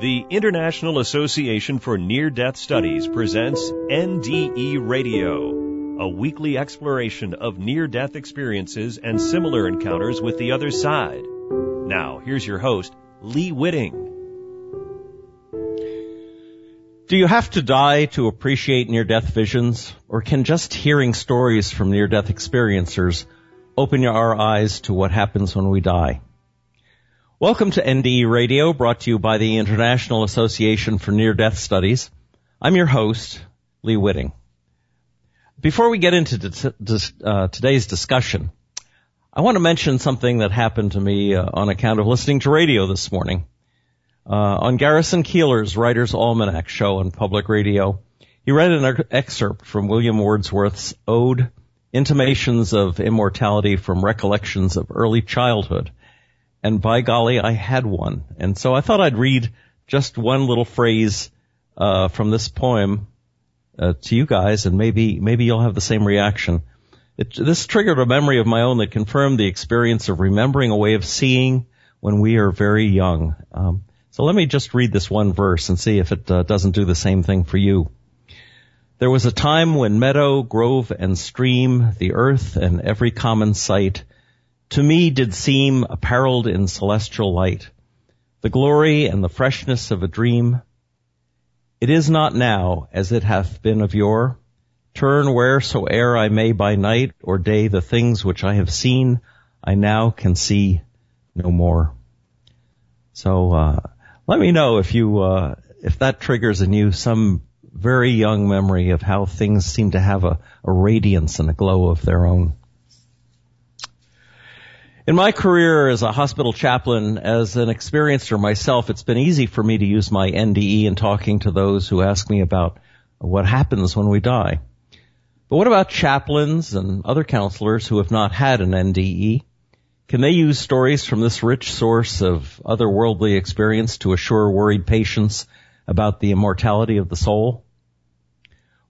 The International Association for Near Death Studies presents NDE Radio, a weekly exploration of near death experiences and similar encounters with the other side. Now, here's your host, Lee Witting. Do you have to die to appreciate near death visions, or can just hearing stories from near death experiencers open our eyes to what happens when we die? Welcome to NDE Radio, brought to you by the International Association for Near Death Studies. I'm your host, Lee Witting. Before we get into uh, today's discussion, I want to mention something that happened to me uh, on account of listening to radio this morning. Uh, on Garrison Keillor's Writer's Almanac show on public radio, he read an excerpt from William Wordsworth's Ode, Intimations of Immortality from Recollections of Early Childhood and by golly, I had one. And so I thought I'd read just one little phrase uh, from this poem uh, to you guys, and maybe maybe you'll have the same reaction. It, this triggered a memory of my own that confirmed the experience of remembering a way of seeing when we are very young. Um, so let me just read this one verse and see if it uh, doesn't do the same thing for you. There was a time when meadow, grove, and stream, the earth, and every common sight to me did seem apparelled in celestial light, the glory and the freshness of a dream. It is not now as it hath been of yore. Turn wheresoe'er I may by night or day the things which I have seen, I now can see no more. So, uh, let me know if you, uh, if that triggers in you some very young memory of how things seem to have a, a radiance and a glow of their own. In my career as a hospital chaplain, as an experiencer myself, it's been easy for me to use my NDE in talking to those who ask me about what happens when we die. But what about chaplains and other counselors who have not had an NDE? Can they use stories from this rich source of otherworldly experience to assure worried patients about the immortality of the soul?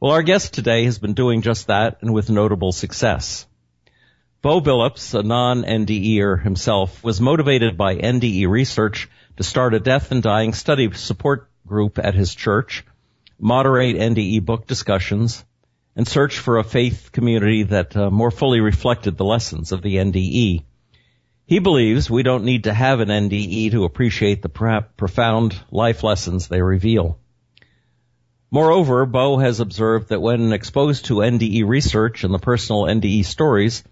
Well, our guest today has been doing just that and with notable success. Bo Billups, a non-NDEer himself, was motivated by NDE research to start a death and dying study support group at his church, moderate NDE book discussions, and search for a faith community that uh, more fully reflected the lessons of the NDE. He believes we don't need to have an NDE to appreciate the profound life lessons they reveal. Moreover, Bo has observed that when exposed to NDE research and the personal NDE stories,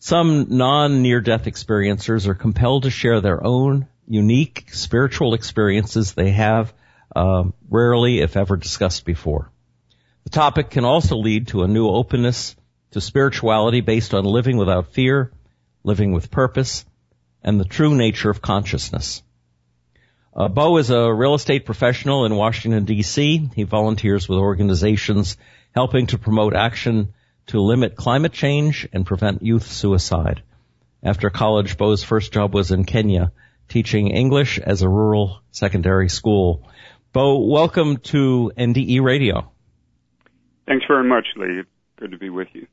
some non-near-death experiencers are compelled to share their own unique spiritual experiences they have um, rarely, if ever, discussed before. The topic can also lead to a new openness to spirituality based on living without fear, living with purpose, and the true nature of consciousness. Uh, Bo is a real estate professional in Washington, D.C. He volunteers with organizations helping to promote action to limit climate change and prevent youth suicide. After college, Bo's first job was in Kenya, teaching English as a rural secondary school. Bo, welcome to NDE Radio. Thanks very much, Lee. Good to be with you.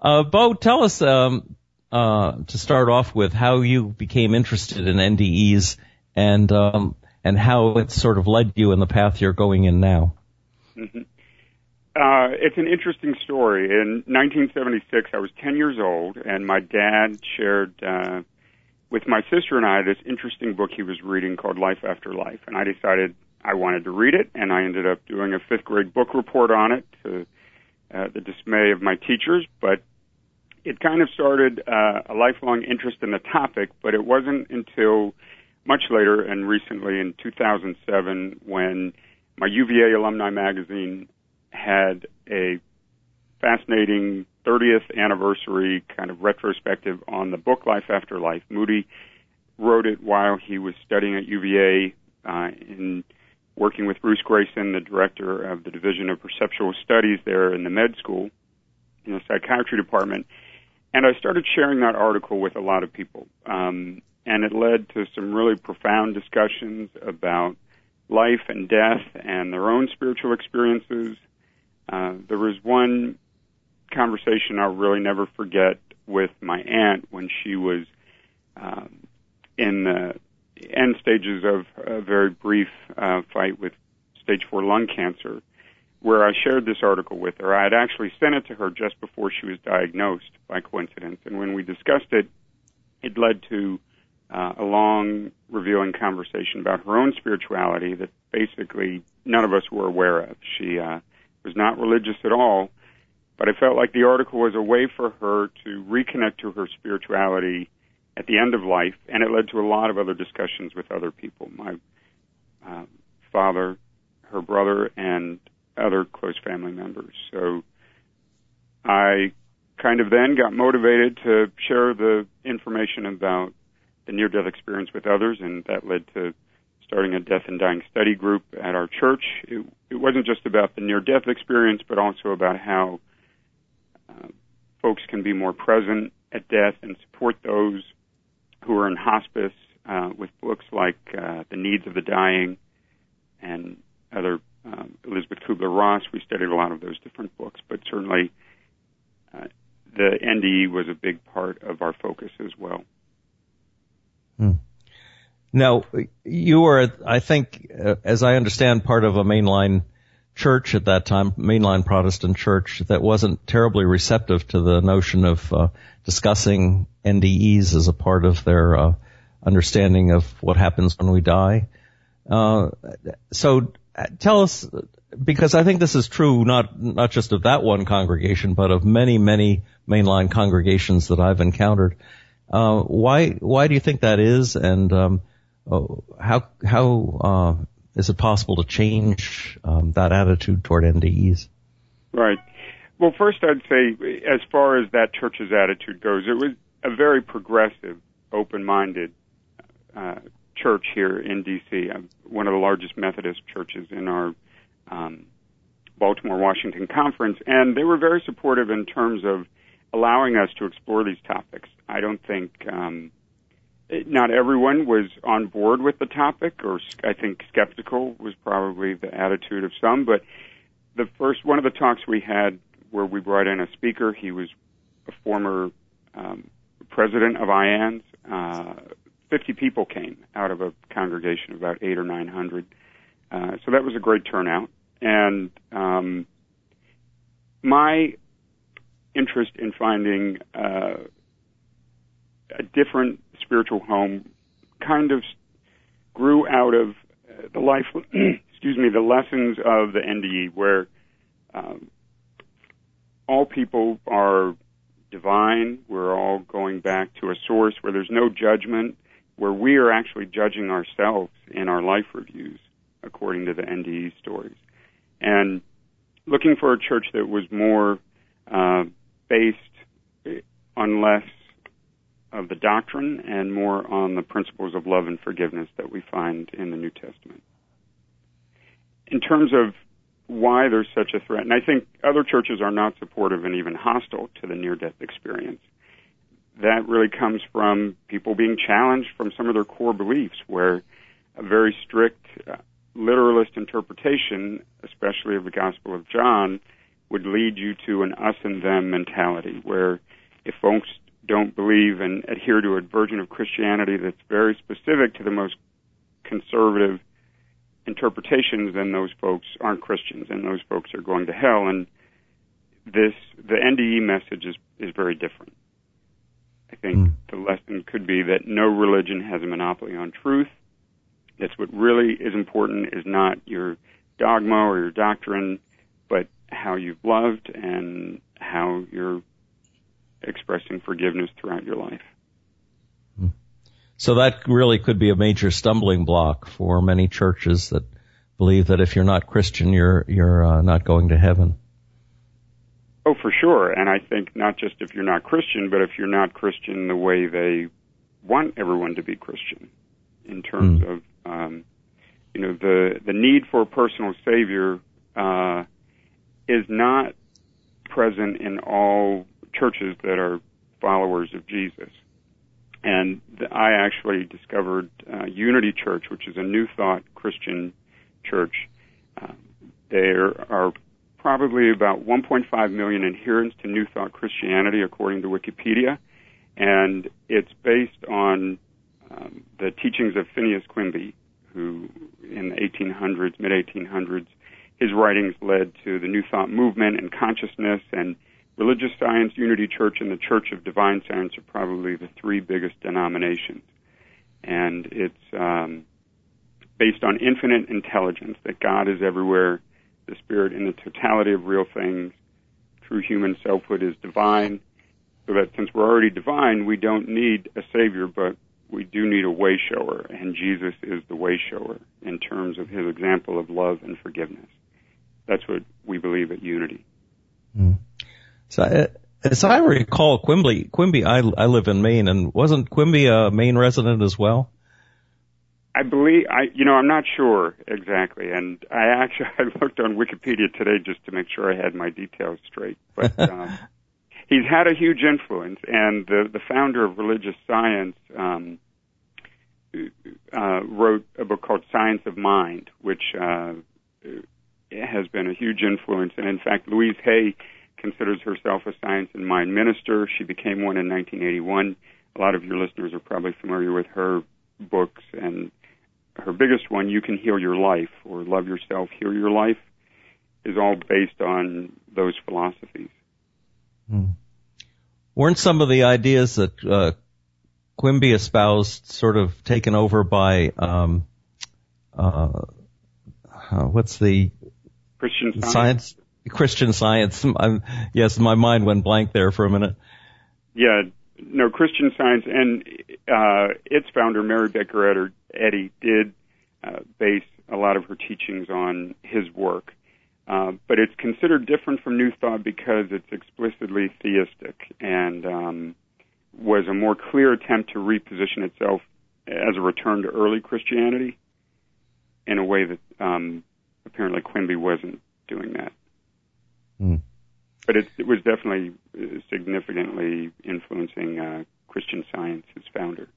Uh, Bo, tell us um, uh, to start off with how you became interested in NDEs and um, and how it sort of led you in the path you're going in now. Mm-hmm. Uh, it's an interesting story. In 1976, I was 10 years old, and my dad shared uh, with my sister and I this interesting book he was reading called Life After Life, and I decided I wanted to read it, and I ended up doing a fifth grade book report on it to uh, the dismay of my teachers. But it kind of started uh, a lifelong interest in the topic, but it wasn't until much later and recently in 2007 when my UVA alumni magazine had a fascinating 30th anniversary kind of retrospective on the book Life After Life. Moody wrote it while he was studying at UVA uh, in working with Bruce Greyson, the director of the Division of Perceptual Studies there in the med school in the psychiatry department. And I started sharing that article with a lot of people. Um, and it led to some really profound discussions about life and death and their own spiritual experiences uh, there was one conversation I'll really never forget with my aunt when she was um, in the end stages of a very brief uh, fight with stage four lung cancer, where I shared this article with her. I had actually sent it to her just before she was diagnosed by coincidence, and when we discussed it, it led to uh, a long, revealing conversation about her own spirituality that basically none of us were aware of. She uh, was not religious at all, but I felt like the article was a way for her to reconnect to her spirituality at the end of life, and it led to a lot of other discussions with other people. My uh, father, her brother, and other close family members. So I kind of then got motivated to share the information about the near death experience with others, and that led to starting a death and dying study group at our church. It, it wasn't just about the near death experience, but also about how uh, folks can be more present at death and support those who are in hospice uh, with books like uh, The Needs of the Dying and other um, Elisabeth Kubler Ross. We studied a lot of those different books, but certainly uh, the NDE was a big part of our focus as well. Hmm. Now, you were, I think, uh, as I understand, part of a mainline church at that time, mainline Protestant church, that wasn't terribly receptive to the notion of uh, discussing NDEs as a part of their uh, understanding of what happens when we die. Uh, so, uh, tell us, because I think this is true not not just of that one congregation, but of many, many mainline congregations that I've encountered. Uh, why why do you think that is, and um, oh, how how uh, is it possible to change um, that attitude toward NDEs? Right. Well, first I'd say, as far as that church's attitude goes, it was a very progressive, open-minded uh, church here in D.C. Uh, one of the largest Methodist churches in our um, Baltimore Washington conference, and they were very supportive in terms of allowing us to explore these topics. I don't think um, not everyone was on board with the topic, or I think skeptical was probably the attitude of some. But the first one of the talks we had, where we brought in a speaker, he was a former um, president of IANDS. Uh, Fifty people came out of a congregation of about eight or nine hundred, uh, so that was a great turnout. And um, my interest in finding uh, a different spiritual home kind of grew out of uh, the life, excuse me, the lessons of the NDE, where um, all people are divine. We're all going back to a source where there's no judgment, where we are actually judging ourselves in our life reviews, according to the NDE stories. And looking for a church that was more uh, based on less of the doctrine and more on the principles of love and forgiveness that we find in the New Testament. In terms of why there's such a threat, and I think other churches are not supportive and even hostile to the near death experience. That really comes from people being challenged from some of their core beliefs, where a very strict uh, literalist interpretation, especially of the Gospel of John, would lead you to an us and them mentality, where if folks don't believe and adhere to a version of Christianity that's very specific to the most conservative interpretations, then those folks aren't Christians and those folks are going to hell. And this, the NDE message is, is very different. I think mm. the lesson could be that no religion has a monopoly on truth. That's what really is important is not your dogma or your doctrine, but how you've loved and how you're expressing forgiveness throughout your life. Hmm. So that really could be a major stumbling block for many churches that believe that if you're not Christian, you're you're uh, not going to heaven. Oh, for sure. And I think not just if you're not Christian, but if you're not Christian the way they want everyone to be Christian, in terms mm. of um, you know the the need for a personal savior uh, is not present in all churches that are followers of Jesus. And I actually discovered uh, Unity Church, which is a New Thought Christian church. Uh, there are probably about 1.5 million adherents to New Thought Christianity, according to Wikipedia, and it's based on um, the teachings of Phineas Quimby, who in the 1800s, mid 1800s, his writings led to the New Thought movement and consciousness and religious science, Unity Church, and the Church of Divine Science are probably the three biggest denominations. And it's um, based on infinite intelligence that God is everywhere, the Spirit in the totality of real things, true human selfhood is divine. So that since we're already divine, we don't need a Savior, but we do need a way shower, and Jesus is the way shower in terms of his example of love and forgiveness. That's what we believe at Unity. Mm. So, uh, as I recall, Quimby, Quimby, I, I live in Maine, and wasn't Quimby a Maine resident as well? I believe I, you know, I'm not sure exactly, and I actually I looked on Wikipedia today just to make sure I had my details straight. But um, he's had a huge influence, and the the founder of religious science um, uh, wrote a book called Science of Mind, which uh, has been a huge influence. And in fact, Louise Hay considers herself a science and mind minister. She became one in 1981. A lot of your listeners are probably familiar with her books and her biggest one, You Can Heal Your Life, or Love Yourself, Heal Your Life, is all based on those philosophies. Hmm. Weren't some of the ideas that uh, Quimby espoused sort of taken over by um, uh, what's the Christian science? science Christian science. I'm, yes, my mind went blank there for a minute. Yeah, no, Christian Science and uh, its founder, Mary Baker Eddy, did uh, base a lot of her teachings on his work. Uh, but it's considered different from New Thought because it's explicitly theistic and um, was a more clear attempt to reposition itself as a return to early Christianity in a way that um, apparently Quimby wasn't doing that. Mm but it, it was definitely uh, significantly influencing uh, Christian Science, its founder.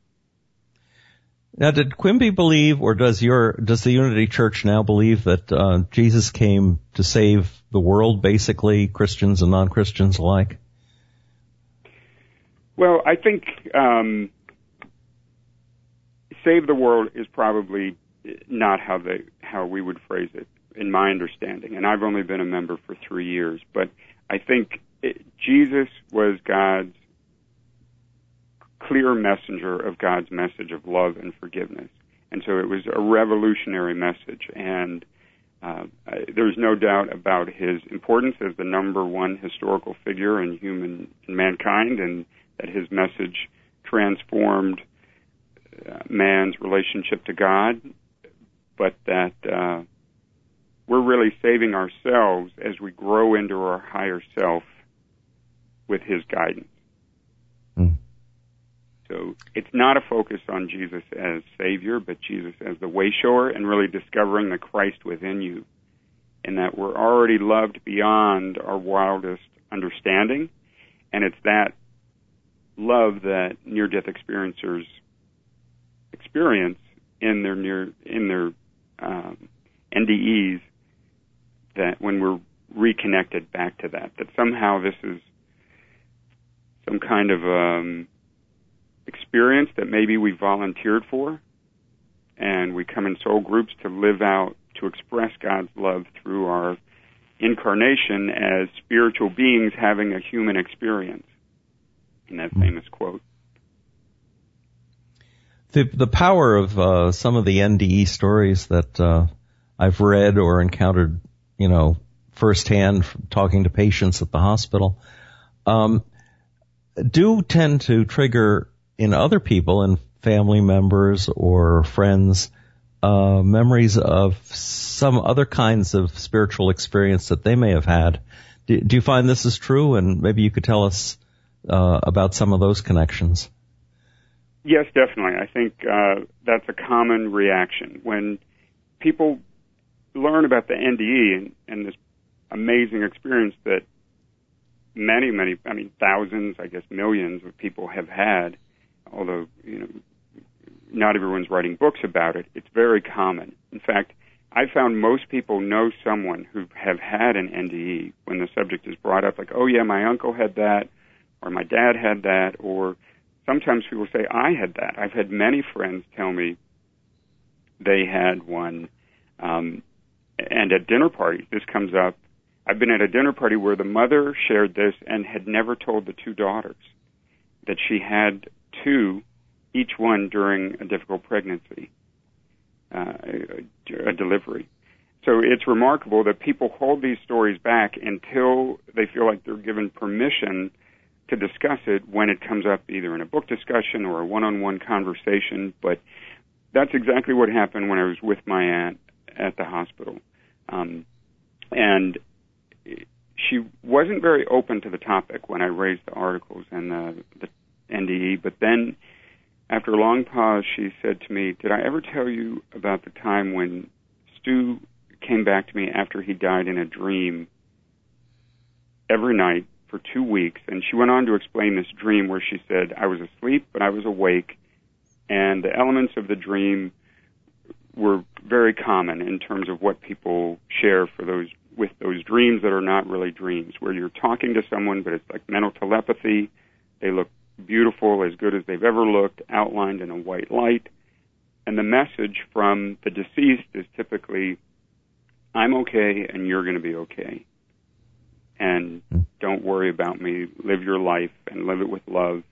Now, did Quimby believe, or does your does the Unity Church now believe that uh, Jesus came to save the world, basically Christians and non-Christians alike? Well, I think um, save the world is probably not how they how we would phrase it, in my understanding. And I've only been a member for three years, but I think it, Jesus was God's clear messenger of God's message of love and forgiveness. And so it was a revolutionary message. And uh, there's no doubt about his importance as the number one historical figure in human in mankind, and that his message transformed uh, man's relationship to God. But that uh, we're really saving ourselves as we grow into our higher self with His guidance. Mm. So it's not a focus on Jesus as Savior, but Jesus as the way shower and really discovering the Christ within you. And that we're already loved beyond our wildest understanding. And it's that love that near death experiencers experience in their near in their um, NDEs that when we're reconnected back to that, that somehow this is some kind of um, experience that maybe we volunteered for, and we come in soul groups to live out, to express God's love through our incarnation as spiritual beings having a human experience. In that hmm. famous quote. The the power of uh, some of the NDE stories that uh, I've read or encountered you know, firsthand talking to patients at the hospital, um, do tend to trigger in other people and family members or friends uh, memories of some other kinds of spiritual experience that they may have had. Do, do you find this is true? And maybe you could tell us uh, about some of those connections. Yes, definitely. I think uh, that's a common reaction when people learn about the NDE and, and this amazing experience that many, many, I mean, thousands, I guess millions of people have had, although, you know, not everyone's writing books about it. It's very common. In fact, I found most people know someone who have had an NDE when the subject is brought up, like, oh yeah, my uncle had that, or my dad had that, or sometimes people say, I had that. I've had many friends tell me they had one. Um, and at dinner party, this comes up. I've been at a dinner party where the mother shared this and had never told the two daughters that she had two, each one during a difficult pregnancy, uh, a delivery. So it's remarkable that people hold these stories back until they feel like they're given permission to discuss it when it comes up either in a book discussion or a one-on-one conversation. But that's exactly what happened when I was with my aunt at the hospital. Um, and she wasn't very open to the topic when I raised the articles and the, the NDE, but then after a long pause, she said to me, Did I ever tell you about the time when Stu came back to me after he died in a dream every night for two weeks? And she went on to explain this dream where she said, I was asleep, but I was awake, and the elements of the dream were very common in terms of what people share for those with those dreams that are not really dreams, where you're talking to someone, but it's like mental telepathy. They look beautiful, as good as they've ever looked, outlined in a white light. And the message from the deceased is typically, I'm okay and you're going to be okay. And hmm. don't worry about me. Live your life and live it with love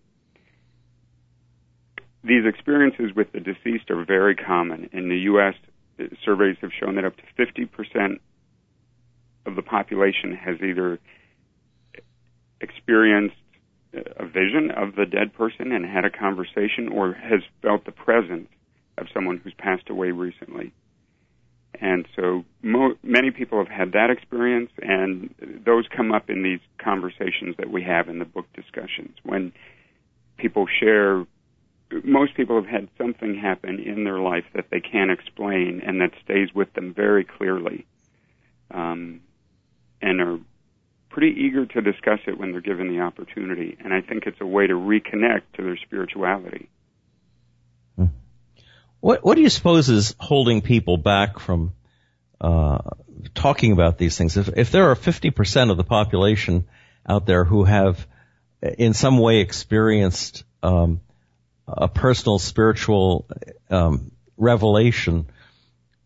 these experiences with the deceased are very common. In the U.S., surveys have shown that up to 50% of the population has either experienced a vision of the dead person and had a conversation or has felt the presence of someone who's passed away recently. And so mo- many people have had that experience, and those come up in these conversations that we have in the book discussions when people share most people have had something happen in their life that they can't explain and that stays with them very clearly, um, and are pretty eager to discuss it when they're given the opportunity. And I think it's a way to reconnect to their spirituality. Hmm. What What do you suppose is holding people back from uh, talking about these things? If if there are fifty percent of the population out there who have, in some way, experienced um, a personal spiritual um, revelation.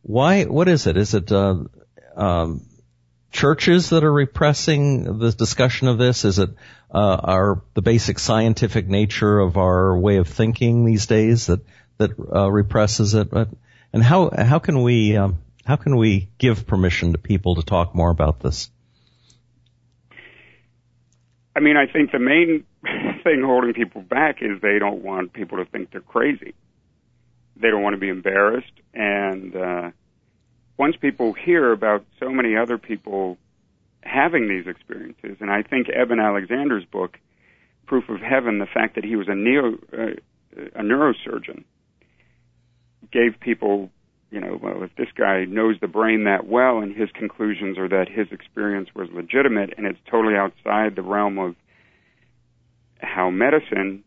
Why? What is it? Is it uh, um, churches that are repressing the discussion of this? Is it uh, our the basic scientific nature of our way of thinking these days that that uh, represses it? And how how can we um, how can we give permission to people to talk more about this? I mean, I think the main thing holding people back is they don't want people to think they're crazy. They don't want to be embarrassed. And uh, once people hear about so many other people having these experiences, and I think Eben Alexander's book, Proof of Heaven, the fact that he was a neo uh, a neurosurgeon, gave people, you know, well, if this guy knows the brain that well, and his conclusions are that his experience was legitimate, and it's totally outside the realm of how medicine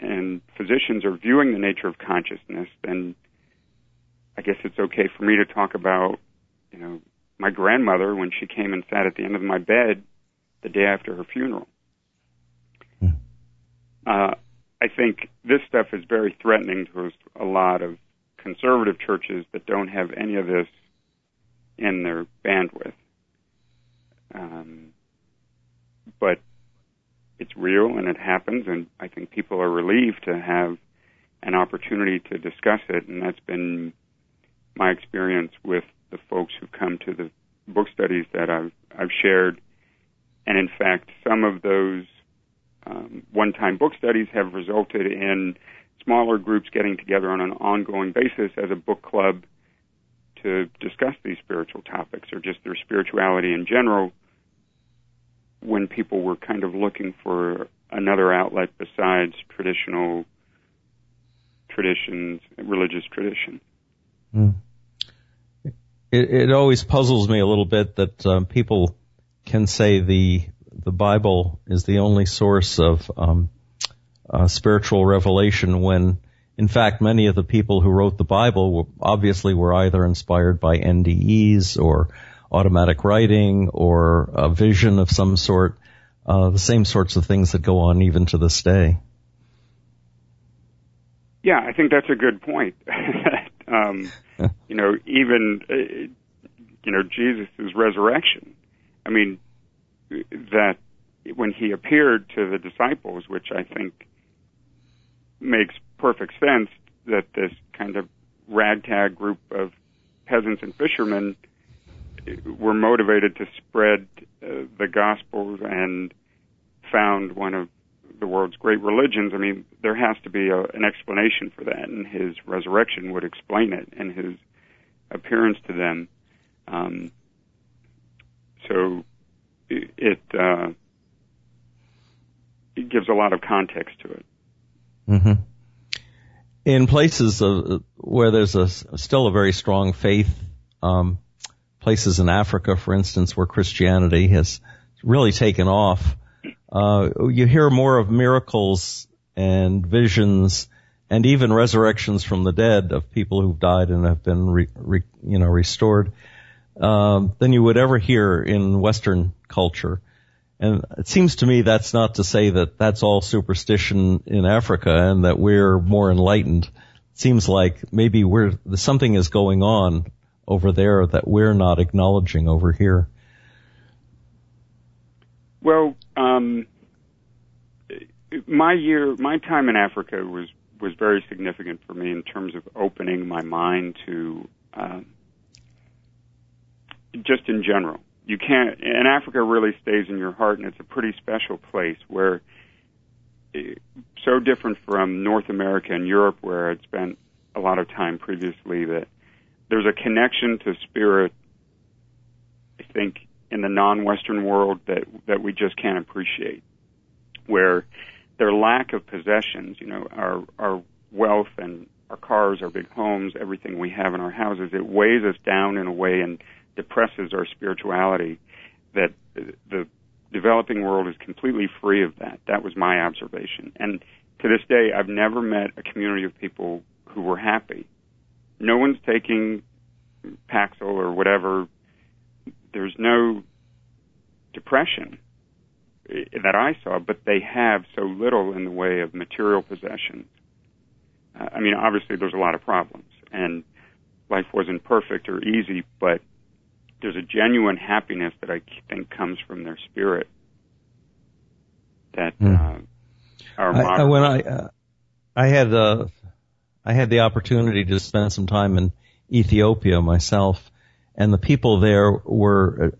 and physicians are viewing the nature of consciousness, then I guess it's okay for me to talk about, you know, my grandmother when she came and sat at the end of my bed the day after her funeral. Hmm. Uh, I think this stuff is very threatening to a lot of conservative churches that don't have any of this in their bandwidth. Um, but it's real and it happens, and I think people are relieved to have an opportunity to discuss it, and that's been my experience with the folks who come to the book studies that I've I've shared, and in fact, some of those um, one-time book studies have resulted in smaller groups getting together on an ongoing basis as a book club to discuss these spiritual topics or just their spirituality in general when people were kind of looking for another outlet besides traditional traditions, religious tradition. Mm. It, it, always puzzles me a little bit that um, people can say the the Bible is the only source of um, uh, spiritual revelation when, in fact, many of the people who wrote the Bible were, obviously were either inspired by NDEs or automatic writing or a vision of some sort, uh, the same sorts of things that go on even to this day. Yeah, I think that's a good point. um, you know, even uh, you know Jesus' resurrection. I mean, that when he appeared to the disciples, which I think makes perfect sense, that this kind of ragtag group of peasants and fishermen were motivated to spread uh, the gospel and found one of the world's great religions. I mean, there has to be a, an explanation for that, and his resurrection would explain it, and his appearance to them. Um, so it it, uh, it gives a lot of context to it. Mm-hmm. In places of, where there's a, still a very strong faith, um, places in Africa, for instance, where Christianity has really taken off, uh, you hear more of miracles and visions and even resurrections from the dead of people who've died and have been, re, re, you know, restored, um, than you would ever hear in Western culture. And it seems to me that's not to say that that's all superstition in Africa and that we're more enlightened. It seems like maybe we're, something is going on over there that we're not acknowledging over here. Well, um, my year, my time in Africa was was very significant for me in terms of opening my mind to um, just in general. You can't, and Africa really stays in your heart, and it's a pretty special place where, eh, so different from North America and Europe, where I'd spent a lot of time previously, that there's a connection to spirit. I think in the non-Western world that that we just can't appreciate, where their lack of possessions, you know, our our wealth and our cars, our big homes, everything we have in our houses, it weighs us down in a way and depresses our spirituality. That the developing world is completely free of that. That was my observation. And to this day, I've never met a community of people who were happy. No one's taking Paxil or whatever. There's no depression that I saw, but they have so little in the way of material possessions. Uh, I mean, obviously, there's a lot of problems, and life wasn't perfect or easy, but there's a genuine happiness that I think comes from their spirit. That mm. uh, our I, I, when I uh, I had uh, I had the opportunity to spend some time in Ethiopia myself, and the people there were,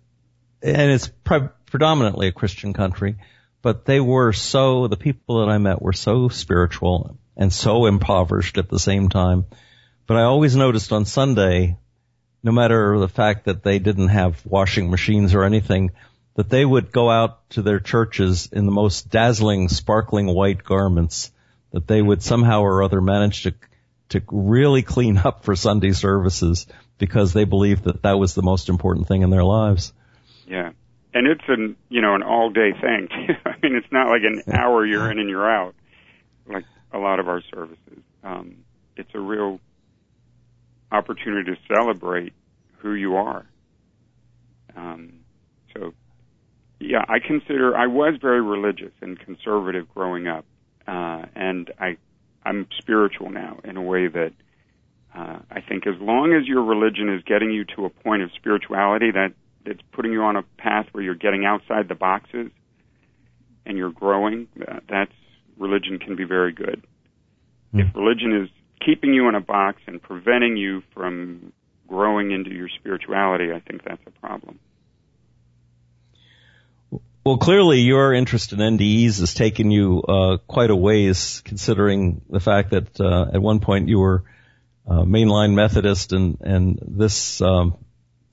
and it's pre- predominantly a Christian country, but they were so the people that I met were so spiritual and so impoverished at the same time. But I always noticed on Sunday no matter the fact that they didn't have washing machines or anything, that they would go out to their churches in the most dazzling, sparkling white garments, that they would somehow or other manage to, to really clean up for Sunday services because they believed that that was the most important thing in their lives. Yeah. And it's an, you know, an all day thing. I mean, it's not like an hour you're in and you're out, like a lot of our services. Um, it's a real opportunity to celebrate who you are. Um, so, yeah, I consider I was very religious and conservative growing up, uh, and I I'm spiritual now in a way that uh, I think as long as your religion is getting you to a point of spirituality that it's putting you on a path where you're getting outside the boxes and you're growing, uh, that's religion can be very good. Mm. If religion is keeping you in a box and preventing you from growing into your spirituality, I think that's a problem. Well, clearly your interest in NDEs has taken you uh, quite a ways, considering the fact that uh, at one point you were uh, mainline Methodist, and and this um,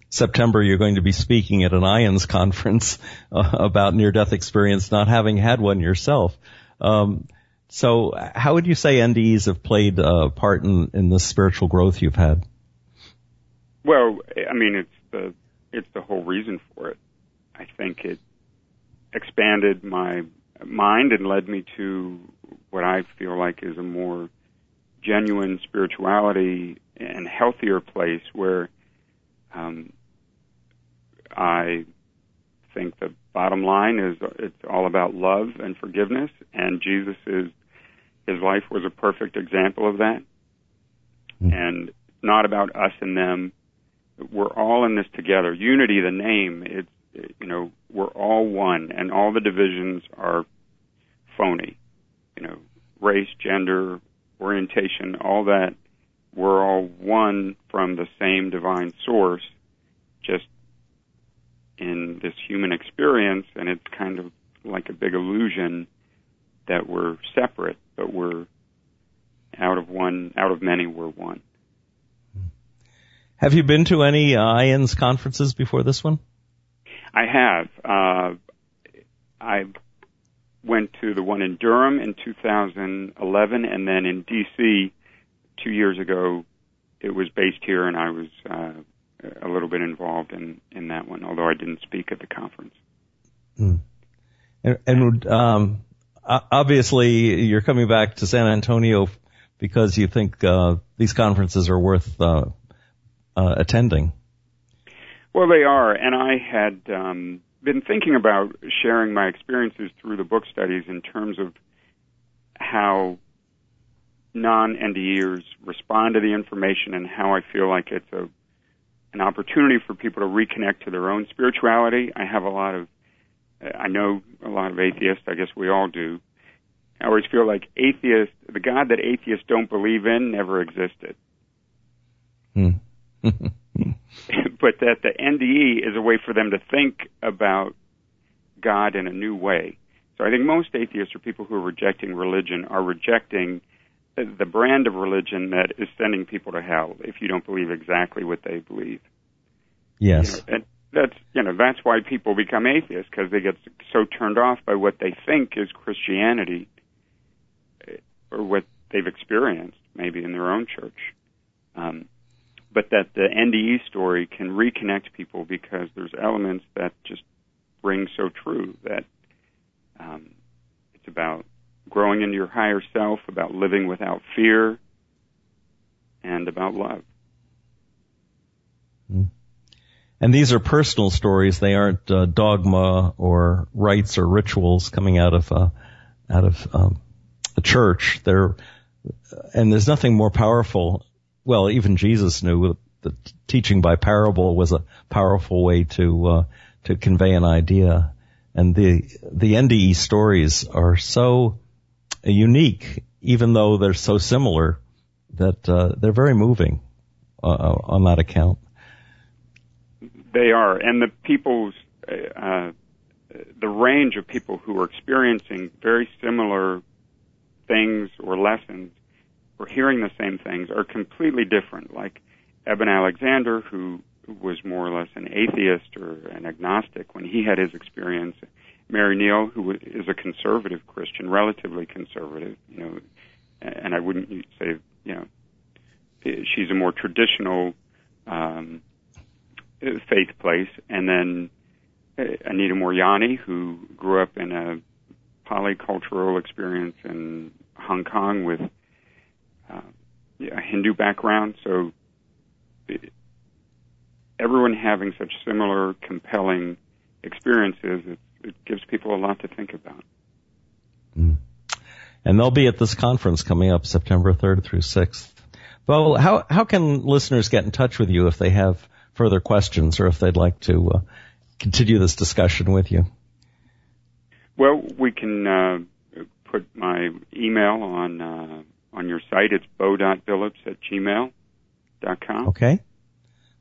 September you're going to be speaking at an IANDS conference uh, about near-death experience, not having had one yourself. Um, so how would you say NDEs have played a part in, in the spiritual growth you've had? Well, I mean, it's the, it's the whole reason for it. I think it expanded my mind and led me to what I feel like is a more genuine spirituality and healthier place where um, I think the bottom line is it's all about love and forgiveness, and Jesus is his life was a perfect example of that. Mm. And not about us and them. We're all in this together. Unity, the name, it's, you know, we're all one and all the divisions are phony. You know, race, gender, orientation, all that. We're all one from the same divine source, just in this human experience, and it's kind of like a big illusion that we're separate, but we're out of one, out of many, we're one. Have you been to any uh, conferences before this one? I have. Uh, I went to the one in Durham in 2011, and then in D.C. two years ago. It was based here, and I was uh, a little bit involved in in that one, although I didn't speak at the conference. Mm. And, and um, obviously, you're coming back to San Antonio because you think uh, these conferences are worth uh, uh, attending. Well, they are, and I had um, been thinking about sharing my experiences through the book studies in terms of how non-NDEers respond to the information and how I feel like it's a an opportunity for people to reconnect to their own spirituality. I have a lot of, I know a lot of atheists. I guess we all do. I always feel like atheists, the God that atheists don't believe in, never existed. Hmm. but that the NDE is a way for them to think about God in a new way. So I think most atheists or people who are rejecting religion are rejecting the brand of religion that is sending people to hell if you don't believe exactly what they believe. Yes. You know, and that's you know that's why people become atheists because they get so turned off by what they think is Christianity or what they've experienced maybe in their own church. Um, but that the NDE story can reconnect people because there's elements that just ring so true that um, it's about growing into your higher self, about living without fear, and about love. Hmm. And these are personal stories; they aren't uh, dogma or rites or rituals coming out of uh, out of um, the church. They're and there's nothing more powerful well, even Jesus knew that teaching by parable was a powerful way to uh, to convey an idea. And the the NDE stories are so unique, even though they're so similar, that uh, they're very moving uh, uh on that account. They are, and the people's uh, the range of people who are experiencing very similar things or lessons or hearing the same things are completely different. Like Eben Alexander, who was more or less an atheist or an agnostic when he had his experience. Mary Neal, who is a conservative Christian, relatively conservative, you know, and I wouldn't say, you know, she's a more traditional um, faith place. And then uh, Anita Moorjani, who grew up in a polycultural experience in Hong Kong with uh, yeah, Hindu background, so it, everyone having such similar, compelling experiences, it, it, gives people a lot to think about. Mm. And they'll be at this conference coming up September 3rd through 6th. Well, how how can listeners get in touch with you if they have further questions or if they'd like to uh, continue this discussion with you? Well, we can uh, put my email on uh, on your site. It's bo.billups at gmail.com. Okay.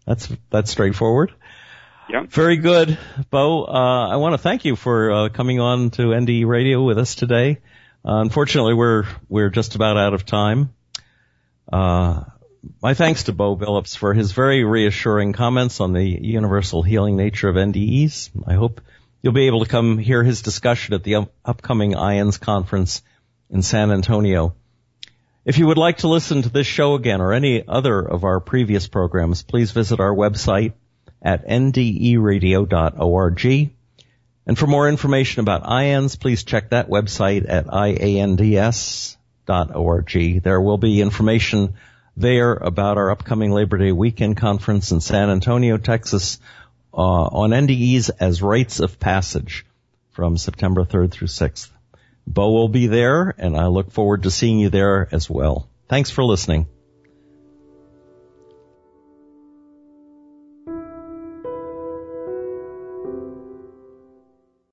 That's, that's straightforward. Yeah. Very good, Bo. Uh, I want to thank you for uh, coming on to NDE Radio with us today. Uh, unfortunately, we're we're just about out of time. Uh, my thanks to Bo Billups for his very reassuring comments on the universal healing nature of NDEs. I hope you'll be able to come hear his discussion at the upcoming IANDS conference in San Antonio. If you would like to listen to this show again or any other of our previous programs, please visit our website at nderadio.org. And for more information about IANDS, please check that website at iands.org. There will be information there about our upcoming Labor Day weekend conference in San Antonio, Texas, uh, on NDEs as rites of passage from September 3rd through 6th. Bo will be there, and I look forward to seeing you there as well. Thanks for listening.